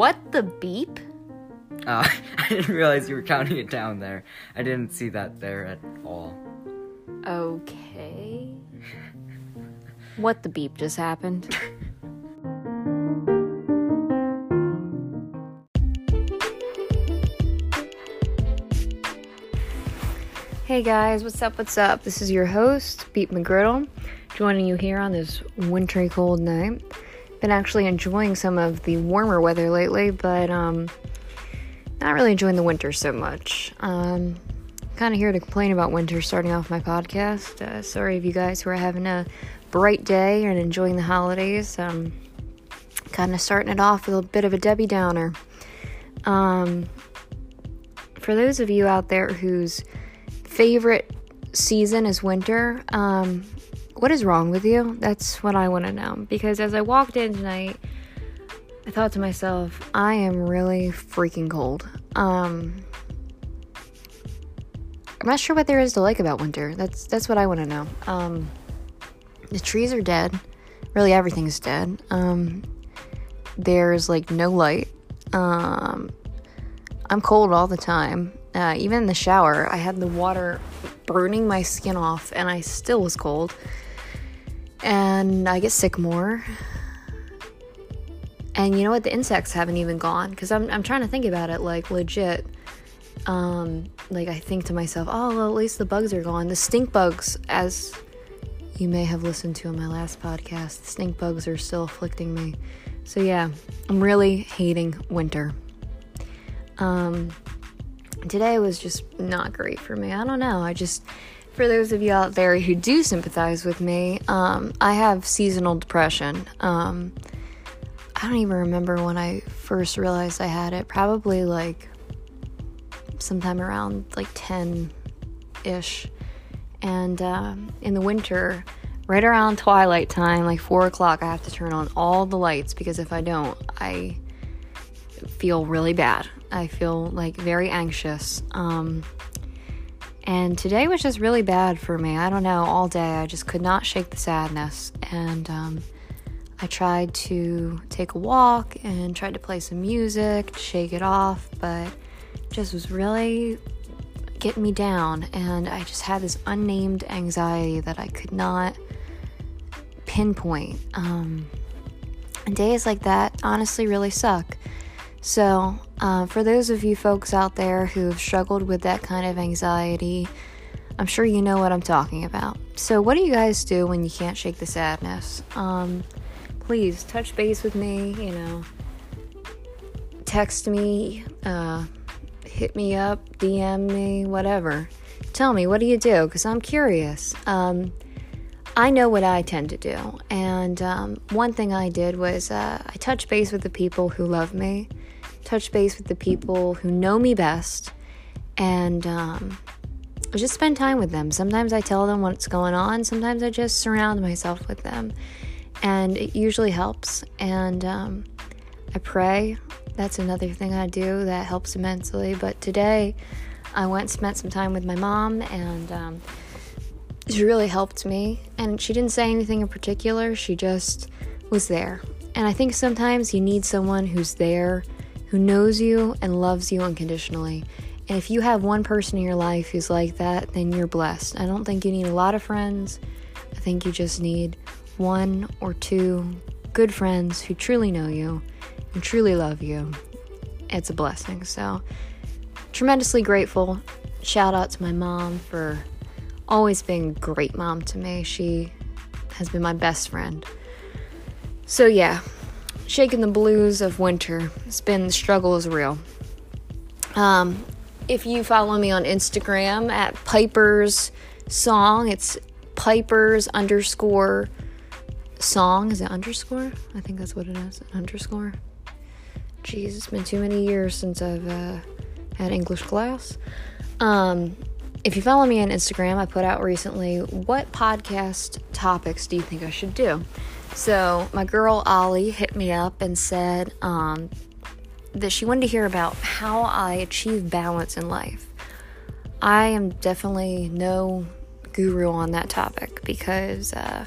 What the beep? Uh, I didn't realize you were counting it down there. I didn't see that there at all. Okay. What the beep just happened? Hey guys, what's up? What's up? This is your host, Beat McGriddle, joining you here on this wintry cold night. Been actually enjoying some of the warmer weather lately, but um, not really enjoying the winter so much. Um, kind of here to complain about winter starting off my podcast. Uh, sorry if you guys who are having a bright day and enjoying the holidays. Um, kind of starting it off with a bit of a Debbie Downer. Um, for those of you out there whose favorite season is winter, um, what is wrong with you? That's what I want to know. Because as I walked in tonight, I thought to myself, I am really freaking cold. Um, I'm not sure what there is to like about winter. That's that's what I want to know. Um, the trees are dead. Really, everything's dead. Um, there's like no light. Um, I'm cold all the time. Uh, even in the shower, I had the water burning my skin off, and I still was cold. And I get sick more. And you know what? The insects haven't even gone because I'm I'm trying to think about it like legit. Um, like I think to myself, oh, well, at least the bugs are gone. The stink bugs, as you may have listened to in my last podcast, the stink bugs are still afflicting me. So yeah, I'm really hating winter. Um, today was just not great for me. I don't know. I just, for those of you out there who do sympathize with me, um, I have seasonal depression. Um, I don't even remember when I first realized I had it. Probably like sometime around like 10 ish. And uh, in the winter, right around twilight time, like 4 o'clock, I have to turn on all the lights because if I don't, I feel really bad. I feel like very anxious. Um, and today was just really bad for me. I don't know, all day I just could not shake the sadness. And um, I tried to take a walk and tried to play some music shake it off, but just was really getting me down. And I just had this unnamed anxiety that I could not pinpoint. Um, and days like that honestly really suck. So, uh, for those of you folks out there who have struggled with that kind of anxiety, I'm sure you know what I'm talking about. So, what do you guys do when you can't shake the sadness? Um, please touch base with me, you know, text me, uh, hit me up, DM me, whatever. Tell me, what do you do? Because I'm curious. Um, I know what I tend to do. And um, one thing I did was uh, I touch base with the people who love me touch base with the people who know me best and um, just spend time with them. Sometimes I tell them what's going on, sometimes I just surround myself with them, and it usually helps. And um, I pray. That's another thing I do that helps immensely. But today, I went and spent some time with my mom, and um, she really helped me. And she didn't say anything in particular, she just was there. And I think sometimes you need someone who's there who knows you and loves you unconditionally. And if you have one person in your life who's like that, then you're blessed. I don't think you need a lot of friends. I think you just need one or two good friends who truly know you and truly love you. It's a blessing. So, tremendously grateful. Shout out to my mom for always being a great mom to me. She has been my best friend. So, yeah, shaking the blues of winter. It's been the struggle is real. Um, if you follow me on Instagram at Piper's Song, it's Piper's underscore song. Is it underscore? I think that's what it is. underscore. Jeez, it's been too many years since I've uh, had English class. Um, if you follow me on Instagram, I put out recently what podcast topics do you think I should do? So my girl Ollie hit me up and said um, that she wanted to hear about how I achieve balance in life. I am definitely no guru on that topic because uh,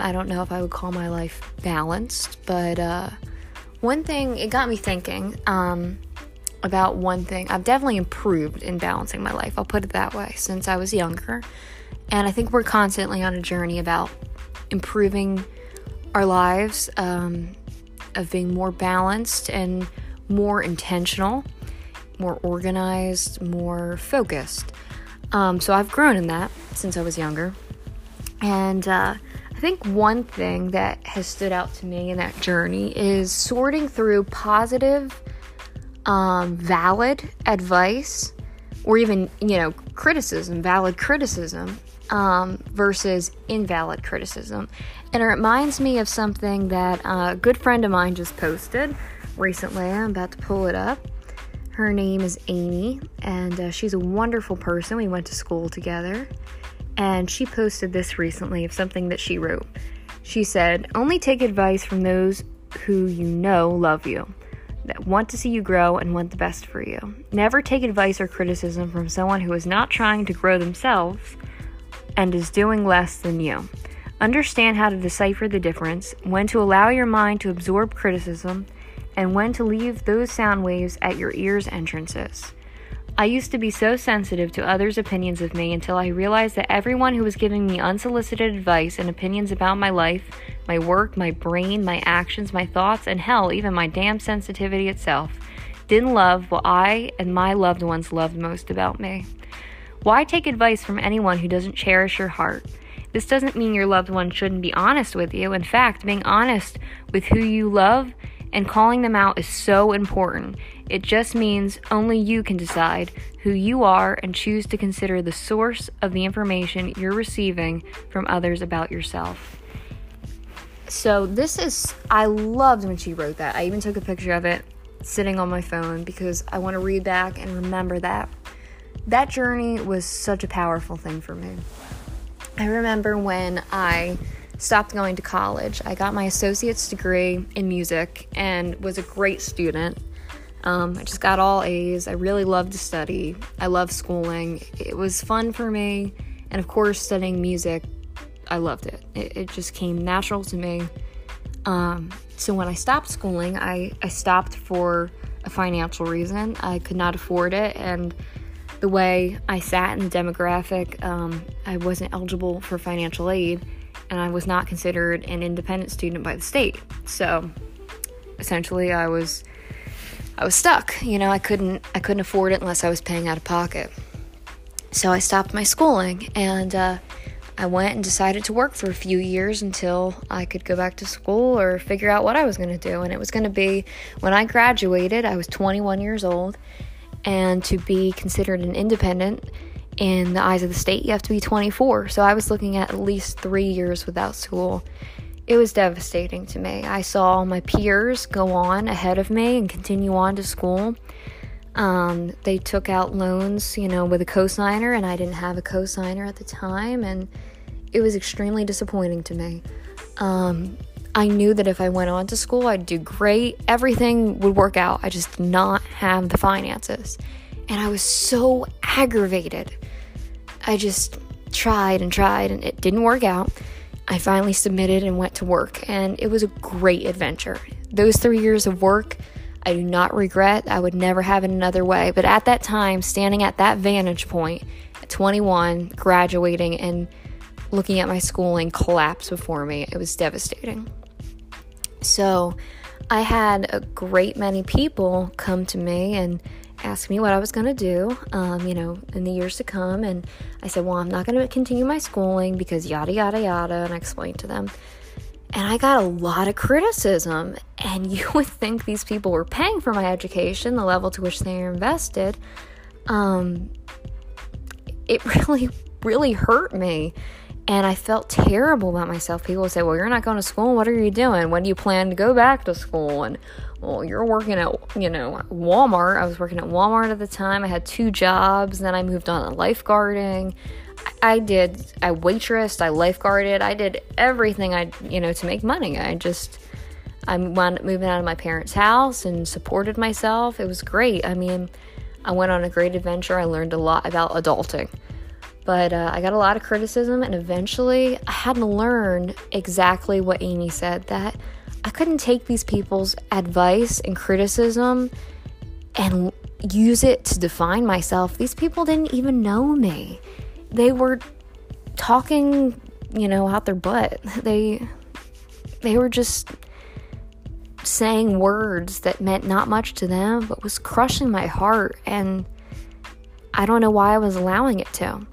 I don't know if I would call my life balanced, but uh, one thing, it got me thinking um, about one thing. I've definitely improved in balancing my life, I'll put it that way, since I was younger. And I think we're constantly on a journey about improving our lives, um, of being more balanced and more intentional, more organized, more focused. Um, so I've grown in that since I was younger. And uh, I think one thing that has stood out to me in that journey is sorting through positive, um, valid advice or even, you know, criticism, valid criticism um, versus invalid criticism. And it reminds me of something that a good friend of mine just posted recently. I'm about to pull it up. Her name is Amy, and uh, she's a wonderful person. We went to school together. And she posted this recently of something that she wrote. She said, Only take advice from those who you know love you, that want to see you grow and want the best for you. Never take advice or criticism from someone who is not trying to grow themselves and is doing less than you. Understand how to decipher the difference, when to allow your mind to absorb criticism, and when to leave those sound waves at your ears' entrances. I used to be so sensitive to others' opinions of me until I realized that everyone who was giving me unsolicited advice and opinions about my life, my work, my brain, my actions, my thoughts, and hell, even my damn sensitivity itself, didn't love what I and my loved ones loved most about me. Why take advice from anyone who doesn't cherish your heart? This doesn't mean your loved one shouldn't be honest with you. In fact, being honest with who you love and calling them out is so important. It just means only you can decide who you are and choose to consider the source of the information you're receiving from others about yourself. So, this is, I loved when she wrote that. I even took a picture of it sitting on my phone because I want to read back and remember that. That journey was such a powerful thing for me. I remember when I stopped going to college. I got my associate's degree in music and was a great student. Um, I just got all A's. I really loved to study. I love schooling. It was fun for me. And of course, studying music, I loved it. It, it just came natural to me. Um, so when I stopped schooling, I, I stopped for a financial reason. I could not afford it. And the way I sat in the demographic, um, I wasn't eligible for financial aid and I was not considered an independent student by the state. So essentially, I was I was stuck. You know, I couldn't I couldn't afford it unless I was paying out of pocket. So I stopped my schooling and uh, I went and decided to work for a few years until I could go back to school or figure out what I was going to do. And it was going to be when I graduated, I was 21 years old, and to be considered an independent in the eyes of the state, you have to be 24. So I was looking at at least three years without school. It was devastating to me. I saw my peers go on ahead of me and continue on to school. Um, they took out loans, you know, with a cosigner, and I didn't have a cosigner at the time, and it was extremely disappointing to me. Um, I knew that if I went on to school, I'd do great. Everything would work out. I just did not have the finances. And I was so aggravated. I just tried and tried and it didn't work out. I finally submitted and went to work, and it was a great adventure. Those three years of work, I do not regret. I would never have it another way. But at that time, standing at that vantage point at 21, graduating, and looking at my schooling collapse before me, it was devastating. So I had a great many people come to me and asked me what I was going to do, um, you know, in the years to come. And I said, well, I'm not going to continue my schooling because yada, yada, yada. And I explained to them. And I got a lot of criticism. And you would think these people were paying for my education, the level to which they are invested. Um, it really, really hurt me. And I felt terrible about myself. People would say, Well, you're not going to school. What are you doing? When do you plan to go back to school? And well, you're working at, you know, Walmart. I was working at Walmart at the time. I had two jobs. Then I moved on to lifeguarding. I did, I waitressed, I lifeguarded, I did everything I, you know, to make money. I just, I wound up moving out of my parents' house and supported myself. It was great. I mean, I went on a great adventure. I learned a lot about adulting. But uh, I got a lot of criticism, and eventually I had to learn exactly what Amy said that I couldn't take these people's advice and criticism and use it to define myself. These people didn't even know me. They were talking, you know, out their butt. They they were just saying words that meant not much to them but was crushing my heart and I don't know why I was allowing it to.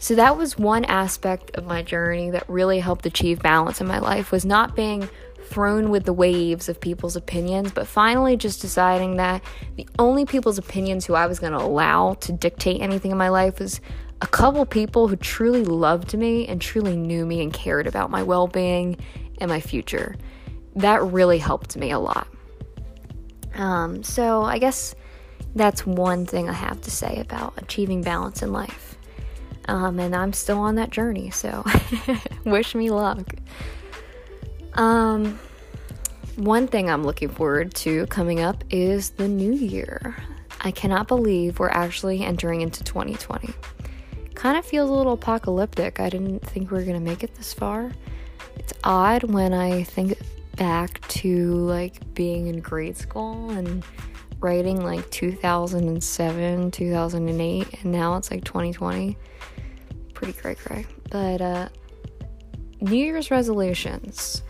So that was one aspect of my journey that really helped achieve balance in my life was not being thrown with the waves of people's opinions, but finally just deciding that the only people's opinions who I was going to allow to dictate anything in my life was a couple people who truly loved me and truly knew me and cared about my well being and my future. That really helped me a lot. Um, so I guess that's one thing I have to say about achieving balance in life. Um, and I'm still on that journey, so wish me luck. Um, one thing I'm looking forward to coming up is the new year. I cannot believe we're actually entering into 2020. Kind of feels a little apocalyptic. I didn't think we were going to make it this far. It's odd when I think back to like being in grade school and writing like 2007, 2008, and now it's like 2020. Pretty cray cray. But uh, New Year's resolutions.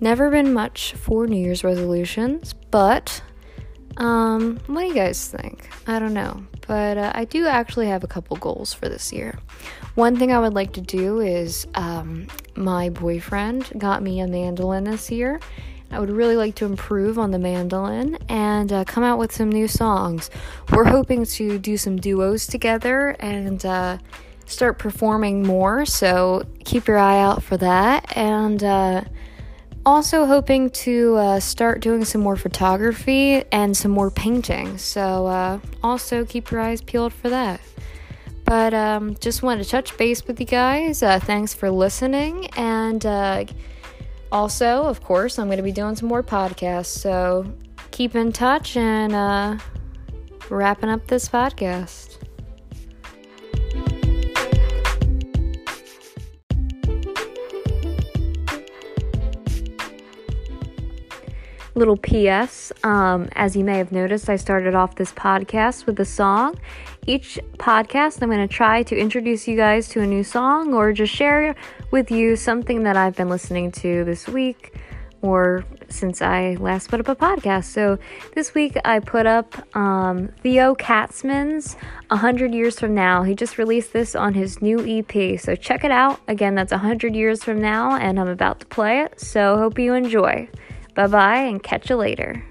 Never been much for New Year's resolutions, but um, what do you guys think? I don't know, but uh, I do actually have a couple goals for this year. One thing I would like to do is um, my boyfriend got me a mandolin this year. I would really like to improve on the mandolin and uh, come out with some new songs. We're hoping to do some duos together and uh, start performing more, so keep your eye out for that. And uh, also hoping to uh, start doing some more photography and some more painting. So, uh, also keep your eyes peeled for that. But um, just wanted to touch base with you guys. Uh, thanks for listening. And uh, also, of course, I'm going to be doing some more podcasts. So, keep in touch and uh, wrapping up this podcast. Little PS. Um, as you may have noticed, I started off this podcast with a song. Each podcast, I'm going to try to introduce you guys to a new song or just share with you something that I've been listening to this week or since I last put up a podcast. So this week I put up um, Theo Katzman's 100 Years From Now. He just released this on his new EP. So check it out. Again, that's 100 Years From Now, and I'm about to play it. So hope you enjoy. Bye bye and catch you later.